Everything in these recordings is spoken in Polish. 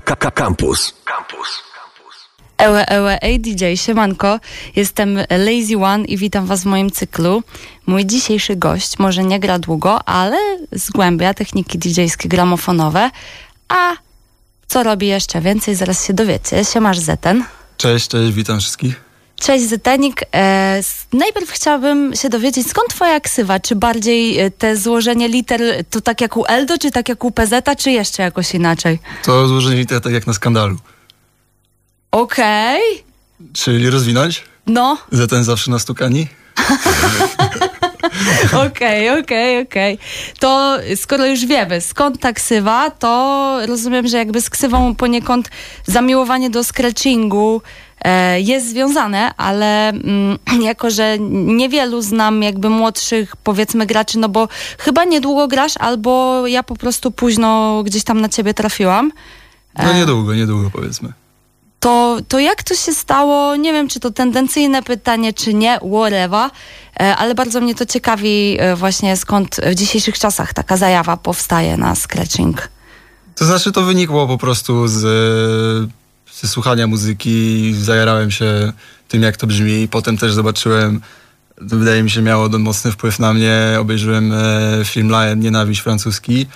Campus. Campus. Ewe, ewe, ej DJ, siemanko, jestem Lazy One i witam was w moim cyklu. Mój dzisiejszy gość może nie gra długo, ale zgłębia techniki DJ-skie gramofonowe, a co robi jeszcze więcej, zaraz się dowiecie. Siemasz Zeten. Cześć, cześć, witam wszystkich. Cześć Zetenik. E, najpierw chciałabym się dowiedzieć, skąd twoja ksywa? Czy bardziej e, te złożenie liter to tak jak u Eldo, czy tak jak u PZ, czy jeszcze jakoś inaczej? To złożenie liter tak jak na skandalu. Okej, Czyli rozwinąć? no. Zatem zawsze na stukani? Okej, okej, okej. To skoro już wiemy, skąd ta ksywa, to rozumiem, że jakby z ksywą poniekąd zamiłowanie do scratchingu jest związane, ale mm, jako, że niewielu znam jakby młodszych powiedzmy graczy, no bo chyba niedługo grasz, albo ja po prostu późno gdzieś tam na ciebie trafiłam. No niedługo, niedługo powiedzmy. To, to jak to się stało? Nie wiem, czy to tendencyjne pytanie, czy nie, whatever, e, ale bardzo mnie to ciekawi e, właśnie skąd w dzisiejszych czasach taka zajawa powstaje na scratching. To znaczy to wynikło po prostu z, e, słuchania muzyki, zajarałem się tym jak to brzmi i potem też zobaczyłem, wydaje mi się miało to mocny wpływ na mnie, obejrzyłem e, film Lion, Nienawiść francuski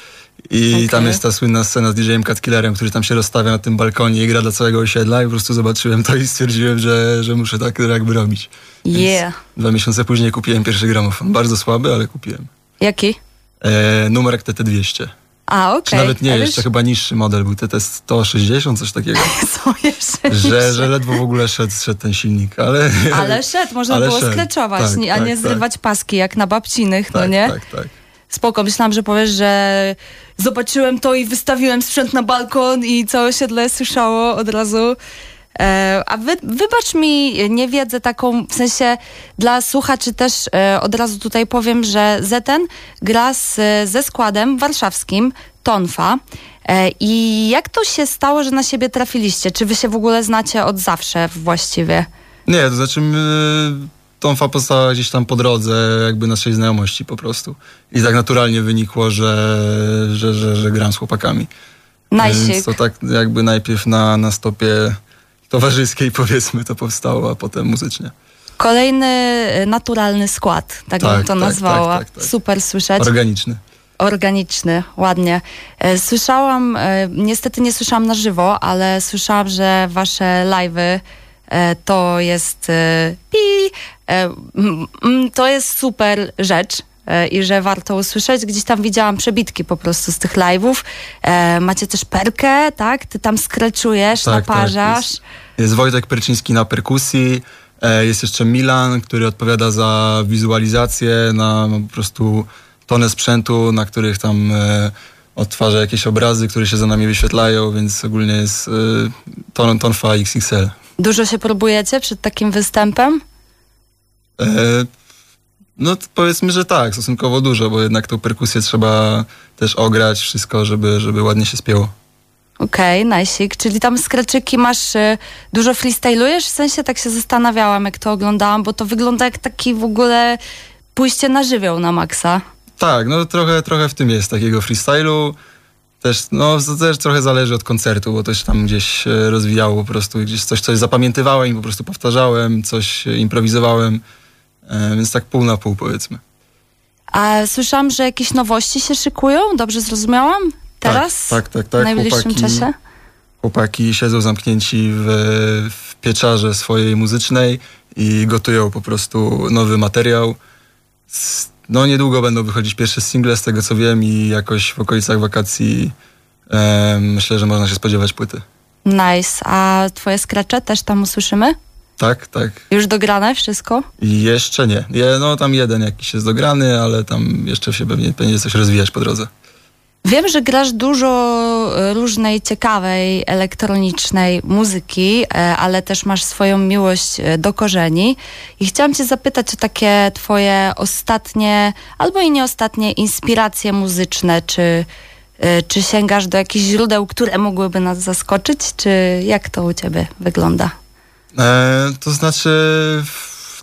i Okej. tam jest ta słynna scena z DJ-em Cat Killerem, który tam się rozstawia na tym balkonie i gra dla całego osiedla i po prostu zobaczyłem to i stwierdziłem, że, że muszę tak jakby robić. Więc Yeah. Dwa miesiące później kupiłem pierwszy gramofon. Bardzo słaby, ale kupiłem. Jaki? E, numerek TT200. A, okej. Czy nawet nie, Ale jeszcze chyba niższy model był TT160, coś takiego. Są jeszcze że, że ledwo w ogóle szedł, szedł ten silnik, ale... Ale szedł, można ale było szedł. skreczować, Tak, nie- a tak, nie tak. zrywać paski jak na babcinych, no tak, nie? Tak, tak. Spoko, myślałam, że powiesz, że zobaczyłem to i wystawiłem sprzęt na balkon i całe osiedle słyszało od razu. E, a wy, wybacz mi niewiedzę taką, w sensie dla słuchaczy też e, od razu tutaj powiem, że Zeten gra z, ze składem warszawskim Tonfa. E, I jak to się stało, że na siebie trafiliście? Czy wy się w ogóle znacie od zawsze właściwie? Nie, to znaczy my, tą fa powstała gdzieś tam po drodze jakby naszej znajomości po prostu. I tak naturalnie wynikło, że, że, że, że gram z chłopakami. Najsik. Więc to tak jakby najpierw na, na stopie towarzyskiej powiedzmy to powstało, a potem muzycznie. Kolejny e, naturalny skład, tak, Tak, bym to tak, nazwała. tak, tak, tak. Super słyszeć. Organiczny. Organiczny, ładnie. E, Słyszałam, e, niestety nie słyszałam na żywo, ale słyszałam, że wasze live'y to jest pi, to jest super rzecz i że warto usłyszeć. Gdzieś tam widziałam przebitki po prostu z tych live'ów. E, Macie też perkę, tak? Ty tam skreczujesz, Tak, naparzasz. Tak, jest, jest Wojtek Perczyński na perkusji, e, jest jeszcze Milan, który odpowiada za wizualizację, na no, po prostu tonę sprzętu, na których tam e, odtwarza jakieś obrazy, które się za nami wyświetlają, więc ogólnie jest e, ton, tonfa XXL. Dużo się próbujecie przed takim występem? E, no powiedzmy, że tak, stosunkowo dużo, bo jednak tą perkusję trzeba też ograć, wszystko, żeby, żeby ładnie się spięło. Okej, najsik. Czyli tam skreczyki masz, y, dużo freestylujesz? W sensie tak się zastanawiałam, jak to oglądałam, bo to wygląda jak taki w ogóle pójście na żywioł na maksa. Tak, no trochę, trochę w tym jest takiego freestylu. Też, no, też trochę zależy od koncertu, bo też tam gdzieś się rozwijało po prostu, gdzieś coś, coś zapamiętywałem i po prostu powtarzałem, coś e, improwizowałem, e, więc tak pół na pół powiedzmy. A słyszałam, że jakieś nowości się szykują? Dobrze zrozumiałam? Teraz? Tak, tak, tak. tak. W najbliższym Chłopaki, czasie? chłopaki siedzą zamknięci w, w pieczarze swojej muzycznej i gotują po prostu nowy materiał. No niedługo będą wychodzić pierwsze single z tego co wiem i jakoś w okolicach wakacji e, myślę, że można się spodziewać płyty. Nice. A twoje skrecze też tam usłyszymy? Tak, tak. Już dograne wszystko? Jeszcze nie. No tam jeden jakiś jest dograny, ale tam jeszcze się pewnie będzie coś rozwijać po drodze. Wiem, że grasz dużo e, różnej ciekawej elektronicznej muzyki, e, ale też masz swoją miłość e, do korzeni. I chciałam Cię zapytać o takie Twoje ostatnie, albo i nie ostatnie, inspiracje muzyczne. Czy, czy sięgasz do jakichś źródeł, które mogłyby nas zaskoczyć? Czy jak to u Ciebie wygląda? E, to znaczy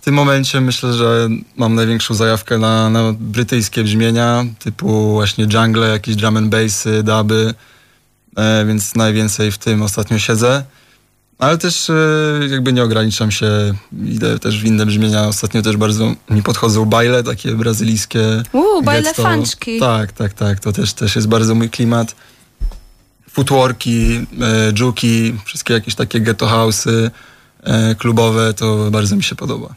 w tym momencie myślę, że mam największą zajawkę na, na brytyjskie brzmienia, typu właśnie jungle, jakieś drum and bassy, duby. e, więc najwięcej w tym ostatnio siedzę. Ale też e, jakby nie ograniczam się, idę też w inne brzmienia. Ostatnio też bardzo mi podchodzą bajle, takie brazylijskie. Uuu, bajle fanczki. Tak, tak, tak. To też, też jest bardzo mój klimat. Footworki, e, dżuki, wszystkie jakieś takie ghetto house'y klubowe, to bardzo mi się podoba.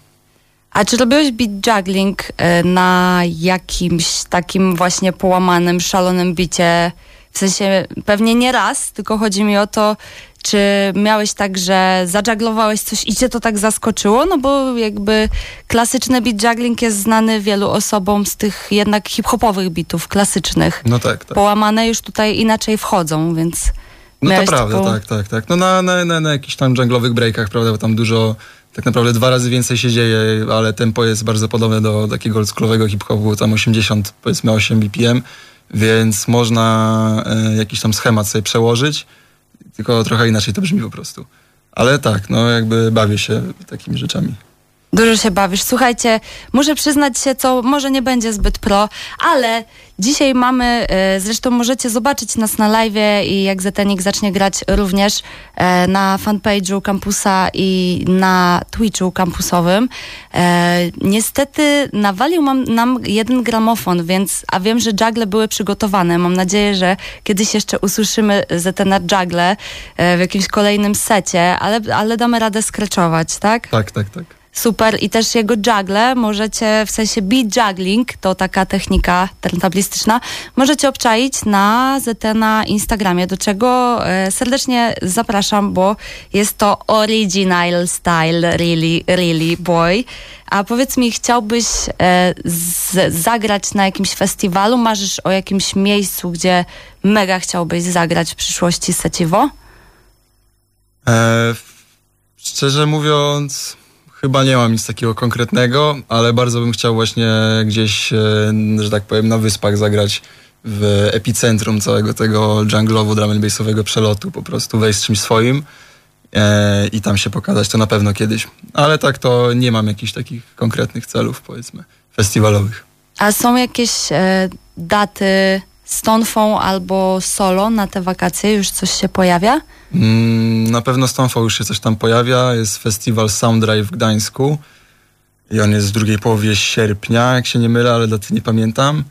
A czy robiłeś beat juggling e, na jakimś takim właśnie połamanym, szalonym bicie? W sensie pewnie nie raz, tylko chodzi mi o to, czy miałeś tak, że zadżaglowałeś coś i cię to tak zaskoczyło? No bo jakby klasyczny beat juggling jest znany wielu osobom z tych jednak hip-hopowych bitów klasycznych. No tak, tak. Połamane już tutaj inaczej wchodzą, więc No to miałeś prawda, taką- tak, tak, tak. No na, na, na, na jakichś tam junglowych breakach, prawda, bo tam dużo, tak naprawdę dwa razy więcej się dzieje, ale tempo jest bardzo podobne do takiego oldschoolowego hip-hopu, tam 80, powiedzmy 8 BPM, więc można e, jakiś tam schemat sobie przełożyć, tylko trochę inaczej to brzmi po prostu. Ale tak, no jakby bawię się takimi rzeczami. Dużo się bawisz. Słuchajcie, muszę przyznać się, co może nie będzie zbyt pro, ale dzisiaj mamy, e, zresztą możecie zobaczyć nas na live i jak Zetenik zacznie grać również e, na fanpage'u kampusa i na Twitchu kampusowym. E, niestety nawalił nam jeden gramofon, więc, a wiem, że juggle były przygotowane. Mam nadzieję, że kiedyś jeszcze usłyszymy Zetena juggle w jakimś kolejnym secie, ale, ale damy radę skreczować, tak? Tak, tak, tak. Super i też jego juggle możecie, w sensie beat juggling, to taka technika turntablistyczna, możecie obczaić na ZT na Instagramie, do czego e, serdecznie zapraszam, bo jest to original style, really, really boy. A powiedz mi, chciałbyś e, z, zagrać na jakimś festiwalu? Marzysz o jakimś miejscu, gdzie mega chciałbyś zagrać w przyszłości seciwo? E, szczerze mówiąc, chyba nie mam nic takiego konkretnego, ale bardzo bym chciał właśnie gdzieś, e, że tak powiem, na wyspach zagrać w epicentrum całego tego junglowo drum bassowego przelotu, po prostu wejść z czymś swoim e, i tam się pokazać, to na pewno kiedyś. Ale tak to nie mam jakichś takich konkretnych celów, powiedzmy, festiwalowych. A są jakieś e, daty z tonfą albo solo na te wakacje? Już coś się pojawia? Mm, Na pewno z Tonfą już się coś tam pojawia. Jest festiwal Sounddrive w Gdańsku i on jest w drugiej połowie sierpnia, jak się nie mylę, ale daty nie pamiętam.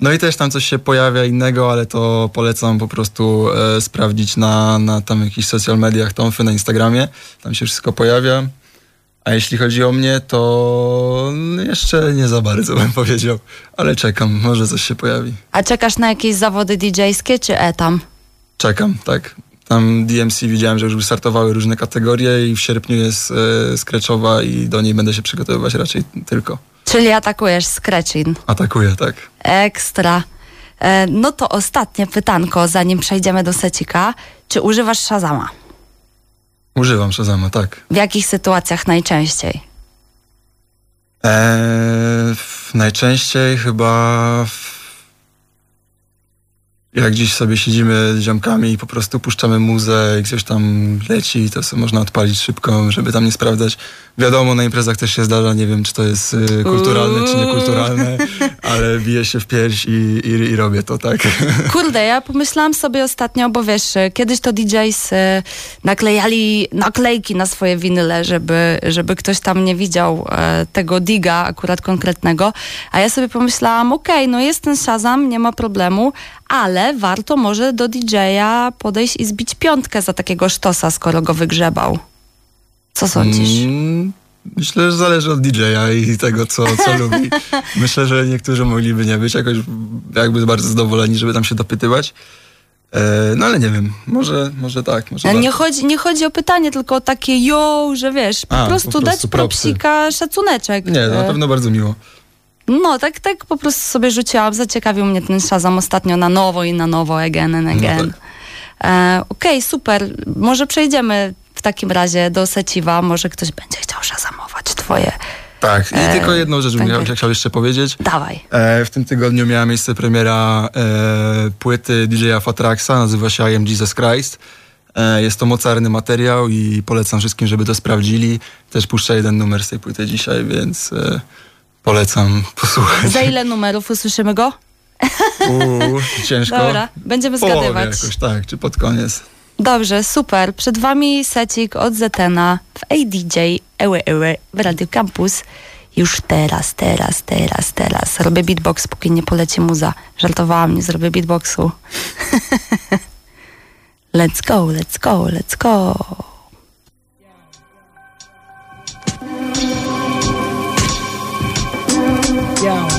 No i też tam coś się pojawia innego, ale to polecam po prostu e, sprawdzić na, na tam jakichś social mediach Tonfy, na Instagramie. Tam się wszystko pojawia. A jeśli chodzi o mnie, to jeszcze nie za bardzo bym powiedział, ale czekam, może coś się pojawi. A czekasz na jakieś zawody DJ-skie czy etam? Czekam, tak. Tam DMC widziałem, że już wystartowały różne kategorie i w sierpniu jest e, skreczowa i do niej będę się przygotowywać raczej tylko. Czyli atakujesz Scratchin. Atakuję, tak. Ekstra. E, no to ostatnie pytanko, zanim przejdziemy do secika. Czy używasz Shazama? Używam Shazama, tak. W jakich sytuacjach najczęściej? Eee, najczęściej chyba w, jak gdzieś sobie siedzimy z ziomkami i po prostu puszczamy muzę i coś tam leci, to sobie można odpalić szybko, żeby tam nie sprawdzać. Wiadomo, na imprezach też się zdarza, nie wiem, czy to jest y, kulturalne, czy niekulturalne, ale biję się w pierś i, i, i robię to, tak. Kurde, ja pomyślałam sobie ostatnio, bo wiesz, kiedyś to DJs e, naklejali naklejki na swoje winyle, żeby, żeby ktoś tam nie widział e, tego diga akurat konkretnego, a ja sobie pomyślałam, okej, no jest ten Shazam, nie ma problemu, ale warto może do DJ-a podejść i zbić piątkę za takiego sztosa, skoro go wygrzebał. Co sądzisz? Mm, Myślę, że zależy od DJ-a i tego, co, co lubi. Myślę, że niektórzy mogliby nie być jakoś jakby bardzo zadowoleni, żeby tam się dopytywać. E, no ale nie wiem, może, może tak, może Nie chodzi, nie chodzi o pytanie, tylko o takie yo, że wiesz, po A, po prostu prostu dać propsika, szacuneczek. Nie, na E, pewno bardzo miło. No, tak, tak po prostu sobie rzuciłam. Zaciekawił mnie ten Shazam ostatnio na nowo i na nowo, again and again. tak. e, Okej, super. Może przejdziemy takim razie do Seciwa. Może ktoś będzie chciał Shazamować twoje. Tak, i E, tylko jedną rzecz bym tak, chciał, jeszcze powiedzieć. Dawaj. E, w tym tygodniu miała miejsce premiera e, płyty DJ-a Fatraxa, nazywa się I Am Jesus Christ. E, jest to mocarny materiał i polecam wszystkim, żeby to sprawdzili. Też puszczę jeden numer z tej płyty dzisiaj, więc e, polecam posłuchać. Za ile numerów usłyszymy go? Uuu, ciężko. Dobra, będziemy W połowie zgadywać. jakoś, tak, czy pod koniec. Dobrze, super. Przed wami secik od Zetena w ADJ Ewe Ewe w Radio Campus. Już teraz, teraz, teraz, teraz. Robię beatbox, póki nie poleci muza. Żartowałam, nie zrobię beatboxu. let's go, let's go, let's go. Hey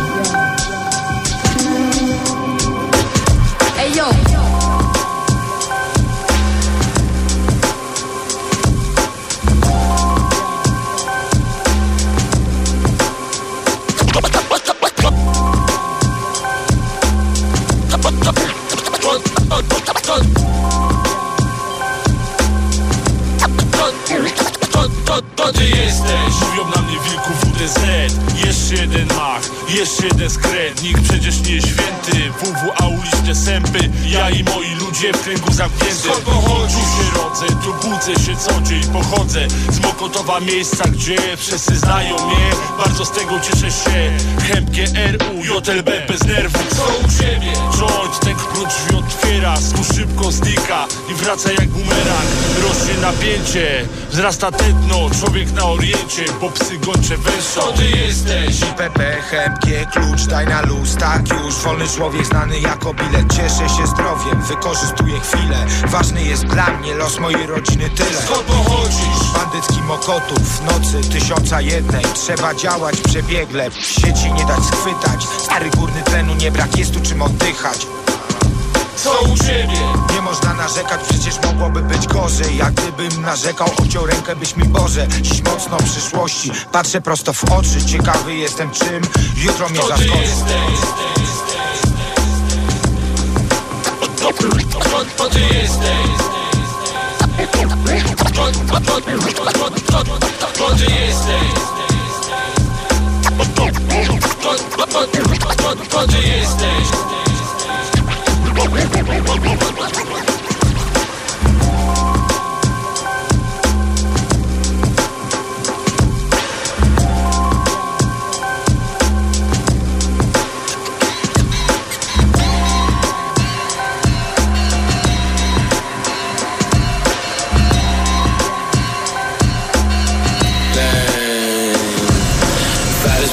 jeszcze jeden skret Nikt przecież nie święty sępy Ja i moi ludzie w kręgu pochodzisz? Tu się rodzę, tu budzę się co dzień Pochodzę z Mokotowa miejsca, gdzie wszyscy znają mnie. Bardzo z tego cieszę się. Hemp GRU, JLB bez nerwów. Co u ciebie? Joint, ten klucz drzwi otwiera Snu szybko znika i wraca jak bumerang. Rośnie napięcie, wzrasta tętno Człowiek na oriencie, bo psy gończe węszą. To ty jesteś? IPP, HMG, klucz, daj na luz, tak już. Wolny człowiek znany jako bilet Cieszę się zdrowiem, wykorzystuję chwilę. Ważny jest dla mnie los mojej rodziny tyle. Skąd pochodzisz? Bandycki mokotów nocy tysiąca jednej. Trzeba działać przebiegle, w sieci nie dać schwytać. Stary górny tlenu nie brak, jest tu czym oddychać. Co u ciebie? Nie można narzekać, przecież mogłoby być gorzej. Jak gdybym narzekał, obciął rękę byś mi Boże. Dziś mocno przyszłości, patrzę prosto w oczy Ciekawy jestem czym jutro mnie zaskoczy jesteś To, to, to ty jesteś To, to, to, to, to, to, to ty jesteś To, to, to, to, to, to ty jesteś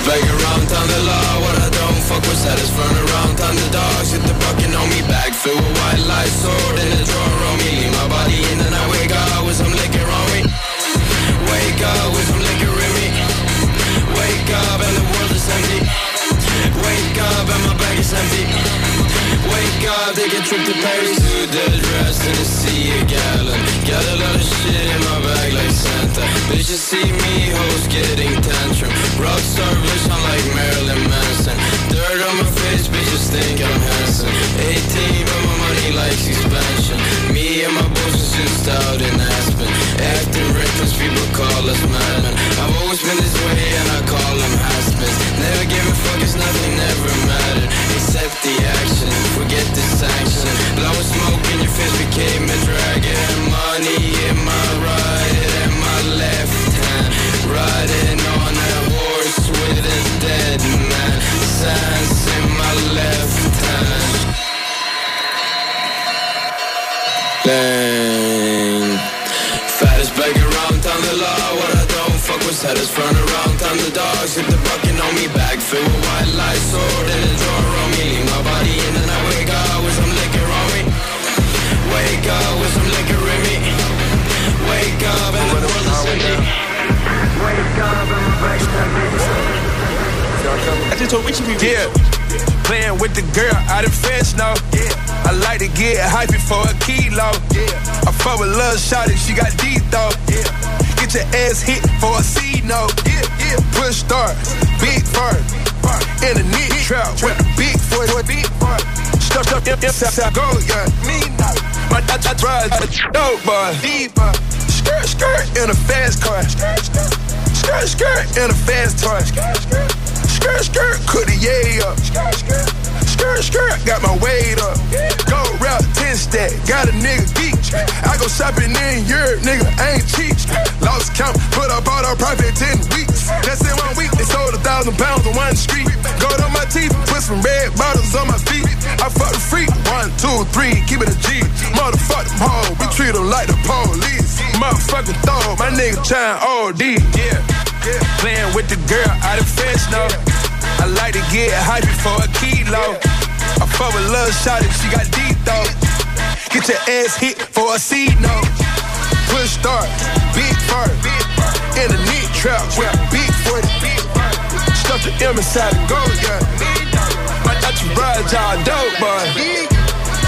Bag around town the law What I don't fuck with saddest front around town The dogs. Hit the bucket on me back Filled with white lights sword in the drawer on me. Leave my body in the night Wake up with some liquor on me. Wake up with some liquor in me. Wake up and the world is empty. Wake up and my bag is empty take a trip to Paris. To the dress in the sea of gallon. Got a lot of shit in my bag like Santa. Bitches see me, hoes getting tantrum. Rockstar bitch, I'm like Marilyn Manson. Dirt on my face, bitches think I'm handsome. 18, but my money likes expansion. Me and my boys just out in Aspen. Acting reckless, people call us madmen I've always been this way and I call them has-beens Never gave a fuck, it's nothing ever mattered Except the action, forget the sanction. Blowing smoke in your face became a dragon Money with saddest front around town The dogs hit the bucket on me back Filled with white lights sword in the drawer on me Leave my body in and I wake up with some liquor on me Wake up with some liquor in me Wake up and the world is empty I just told Richie we yeah. Playing with the girl out of French now. Yeah. I like to get hype for a kilo. Yeah. I fuck with love shot she got deep though. Yeah. Your ass hit for a C note. Yeah, yeah. Push start, big firm. In the knee trap with the big foot, big foot. Stuck up in inside go, yeah. Me now. My dad I drive a dope boy. Deeper. Skirt, skirt in a fast car. Skirt, skirt. Skirt, in a fast car. Skirt, skirt. Skirt, skirt, could yeah up. Skirt, skirt. Skirt, skirt, got my weight up. Go rap 10 stack, got a nigga geek. I go shopping in Europe, nigga, I ain't cheap. Lost count, put up all the profit 10 weeks. That's in one week, they sold a thousand pounds on one street. Gold on my teeth, put some red bottles on my feet. I fuck the freak, one, two, three, keep it a G. Motherfuck them hoes, we treat them like the police. Motherfucking throw, my nigga tryin' OD, yeah. Playing with the girl out of fence, no. I like to get hype for a kilo. I fuck with love shot she got deep though. Get your ass hit for a seed no. Push start, big fart. In a neat trap a big foot. Stuff the M inside and go, yeah. Thought you ride y'all dope, boy.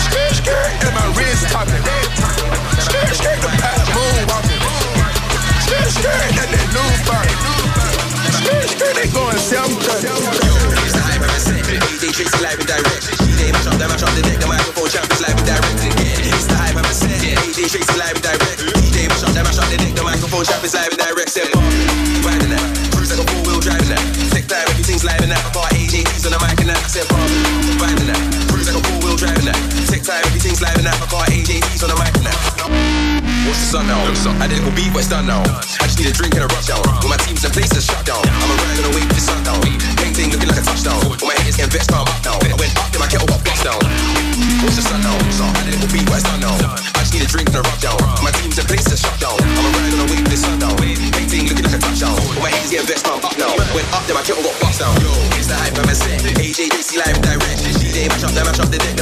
Skirt, skirt, and my wrist talking. Skirt, skirt, the pat moonwalking. Skirt, skirt, and that new fire. Skirt, skirt, they going self-driving. AJ Tracy live and direct. Microphone champions live and direct. Yeah, it's the hype I'm set. AJ Tracy live and direct. DJ mash up, they mash up the deck. The microphone champions live and direct. Step up, riding that. Cruise like a four wheel driving that. Take time, everything's live and that. I got AJ's on the mic and that. Step up, riding that. Cruise like a four wheel driving that. Take time, everything's live and that. I got AJ's on the mic and that. What's the sun now? I didn't go beat, but it's done now. I just need a drink and a rush down. When my team's in place, it's shut down. I'm a ride on the way to the sundown. Painting looking like a touchdown. When my is getting vexed, I'm up now. I went up, then my kettle got bust down. What's this I know? And it will be West I know. I just need a drink and a rub down. My team's a place to shut down. I'm a ride on a wave this sun down. Big thing looking like a touchdown. All my haters get vexed, I'm up now. Went up, then my kettle got boxed down. Yo, it's the hype, I'm a set. AJ, they live direct. G-Day, match up, they match up, they dead.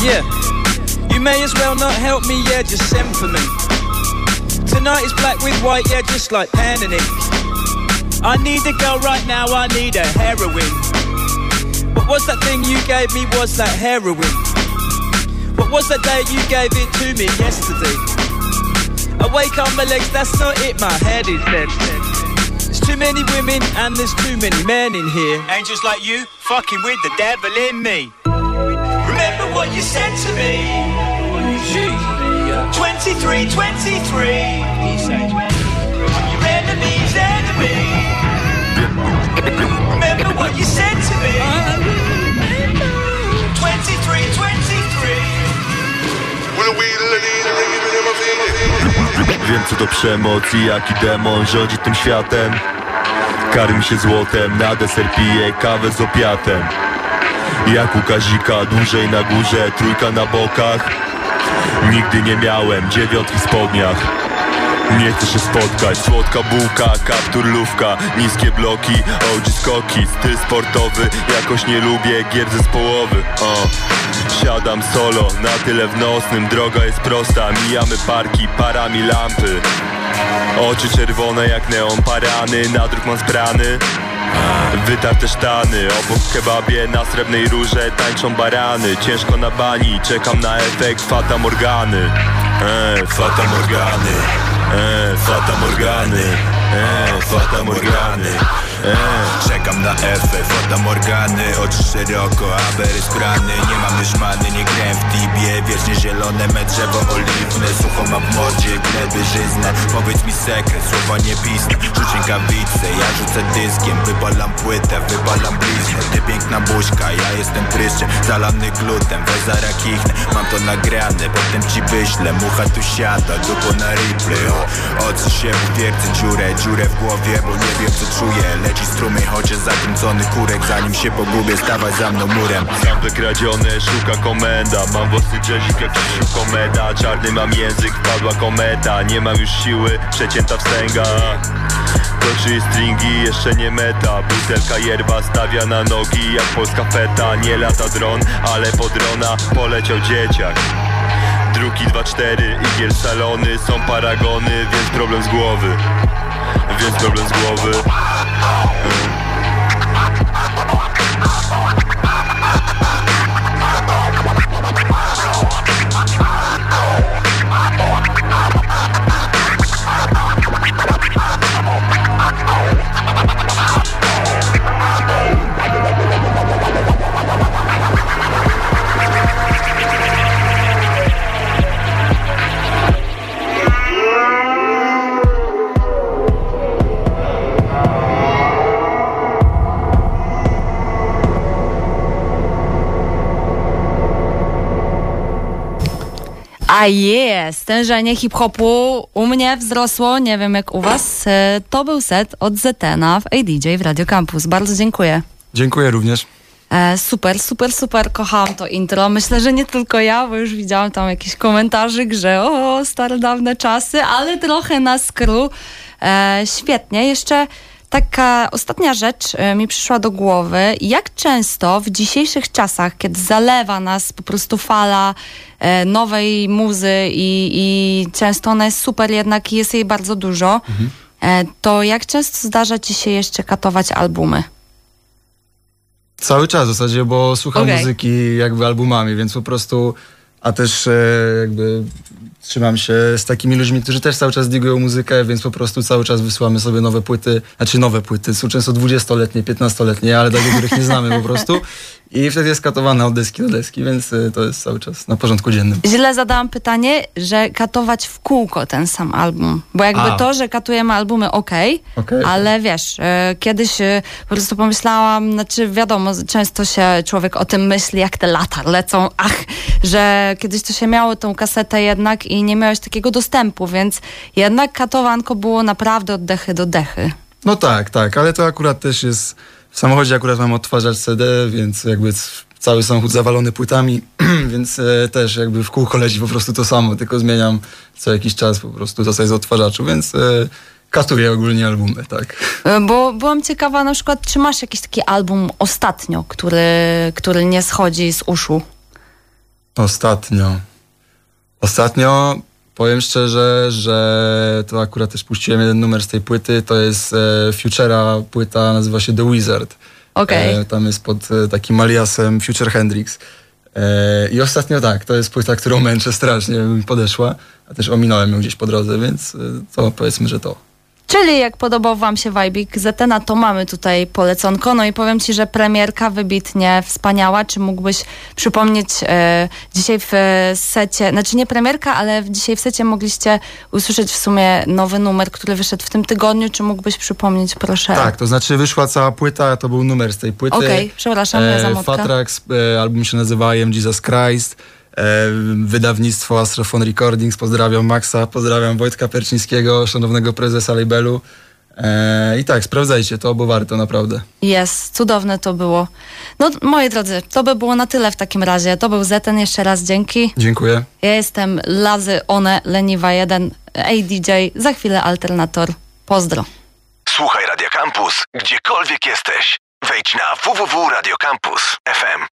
Yeah, you may as well not help me, yeah, just send for me. Tonight is black with white, yeah, just like Pan and Ink. I need a girl right now, I need a heroin. But what's that thing you gave me, was that heroin? What was that day you gave it to me yesterday? I wake up my legs, that's not it, my head is dead. There's too many women and there's too many men in here. Angels like you, fucking with the devil in me. Remember what you said to me. 23, 23. Your enemy's enemy. Remember what you said to me. 23, 23. When we let these niggas in them feed it. Wiem co to przemoc i jaki demon rządzi tym światem Karmi się złotem, na deser pije kawę z opiatem. Jak u Kazika, dłużej na górze, trójka na bokach. Nigdy nie miałem dziewiątki w spodniach nie chcę się spotkać, słodka bułka, kaptur lówka Niskie bloki, OG skoki. Styl sportowy, jakoś nie lubię gier zespołowy o. Siadam solo, na tyle w nocnym Droga jest prosta, mijamy parki, parami lampy. Oczy czerwone jak neon parany Nadruk mam sprany. Wytarte sztany, obok kebabie na srebrnej rurze tańczą barany. Ciężko na bani, czekam na efekt Fata Morgany. E, Fata Morgany e, Fata Morgany e, Fata Morgany Czekam na efekt, Fata Morgany Oczy szeroko, abery sprany Nie mam już many, nie grałem w tibie Wiecznie zielone, me drzewo oliwne. Sucho mam w mordzie, gleby żyzne Powiedz mi sekret, słowa nie pisne Rzuć rękawice, ja rzucę dyskiem. Wybalam płytę, wybalam bliznę. Ty piękna buźka, ja jestem pryszczem Zalany glutem, weź zaraz kichnę. Mam to nagrane, potem ci wyślę. Mucha tu siada, dupo na replay. O, Oczy się w dziurę, dziurę w głowie Bo nie wiem co czuję, leci strumień Chociaż zakręcony kurek, zanim się pogubię Stawaj za mną murem. Sam wykradzione, szuka komenda Mam własny jazzik jak Krzysiu komeda. Czarny mam język, wpadła kometa Nie mam już siły, przecięta wstęga. Toczy stringi, jeszcze nie meta. Butelka yerba stawia na nogi Jak polska feta, nie lata dron Ale po drona poleciał dzieciak. Druki 2-4, igiel salony Są paragony, więc problem z głowy. Więc problem z głowy Oh, A jest, stężenie hip-hopu u mnie wzrosło, nie wiem jak u was. E, To był set od Zetena w ADJ w Radio Campus. Bardzo dziękuję. Dziękuję również. E, super, super, super, kochałam to intro. Myślę, że nie tylko ja, bo już widziałam tam jakiś komentarzyk, że o, stare dawne czasy, ale trochę na skru. E, świetnie. Jeszcze taka ostatnia rzecz e, mi przyszła do głowy. Jak często w dzisiejszych czasach, kiedy zalewa nas po prostu fala e, nowej muzy i, i często ona jest super, jednak jest jej bardzo dużo, e, to jak często zdarza ci się jeszcze katować albumy? Cały czas w zasadzie, bo słucham Okej. muzyki jakby albumami, więc po prostu a też e, jakby trzymam się z takimi ludźmi, którzy też cały czas digują muzykę, więc po prostu cały czas wysyłamy sobie nowe płyty, znaczy nowe płyty, są często 20-letnie, 15-letnie, ale takie, których nie znamy po prostu i wtedy jest katowana od deski do deski, więc e, to jest cały czas na porządku dziennym. Źle zadałam pytanie, że katować w kółko ten sam album. Bo jakby A. to, że katujemy albumy, okej, Okej. ale wiesz, e, kiedyś e, po prostu pomyślałam, znaczy wiadomo, często się człowiek o tym myśli, jak te lata lecą, ach, że kiedyś to się miało tą kasetę jednak i nie miałeś takiego dostępu, więc jednak katowanko było naprawdę od dechy do dechy. No tak, tak, ale to akurat też jest. W samochodzie akurat mam odtwarzacz CD, więc jakby cały samochód zawalony płytami, więc e, też jakby w kółko leci po prostu to samo, tylko zmieniam co jakiś czas po prostu sobie z odtwarzaczu, więc e, katuję ogólnie albumy, tak. E, Bo byłam ciekawa na przykład, czy masz jakiś taki album ostatnio, który, który nie schodzi z uszu? Ostatnio. Ostatnio powiem szczerze, że to akurat też puściłem jeden numer z tej płyty. To jest e, Futura płyta, nazywa się The Wizard. Okej. E, tam jest pod e, takim aliasem Future Hendrix. E, I ostatnio tak, to jest płyta, którą męczę strasznie, mi podeszła. A też ominąłem ją gdzieś po drodze, więc e, to powiedzmy, że to. Czyli jak podobał wam się Wajbik Zetena, to mamy tutaj poleconko. No i powiem ci, że premierka wybitnie wspaniała. Czy mógłbyś przypomnieć e, dzisiaj w e, secie, znaczy nie premierka, ale dzisiaj w secie mogliście usłyszeć w sumie nowy numer, który wyszedł w tym tygodniu. Czy mógłbyś przypomnieć, proszę? Tak, to znaczy wyszła cała płyta, to był numer z tej płyty. Okej, przepraszam, ja za motka. Fatrax, e, album się nazywa I Am Jesus Christ. E, wydawnictwo Astrofon Recordings, pozdrawiam Maxa, pozdrawiam Wojtka Percińskiego, szanownego prezesa labelu. E, I tak, sprawdzajcie to, bo warto naprawdę. Jest, cudowne to było. No moi drodzy, to by było na tyle w takim razie. To był Zeten, jeszcze raz dzięki. Dziękuję. Ja jestem Lazy One, Leniwa 1, ADJ, za chwilę Alternator. Pozdro. Słuchaj Radio Campus, gdziekolwiek jesteś. Wejdź na www.radiocampus.fm.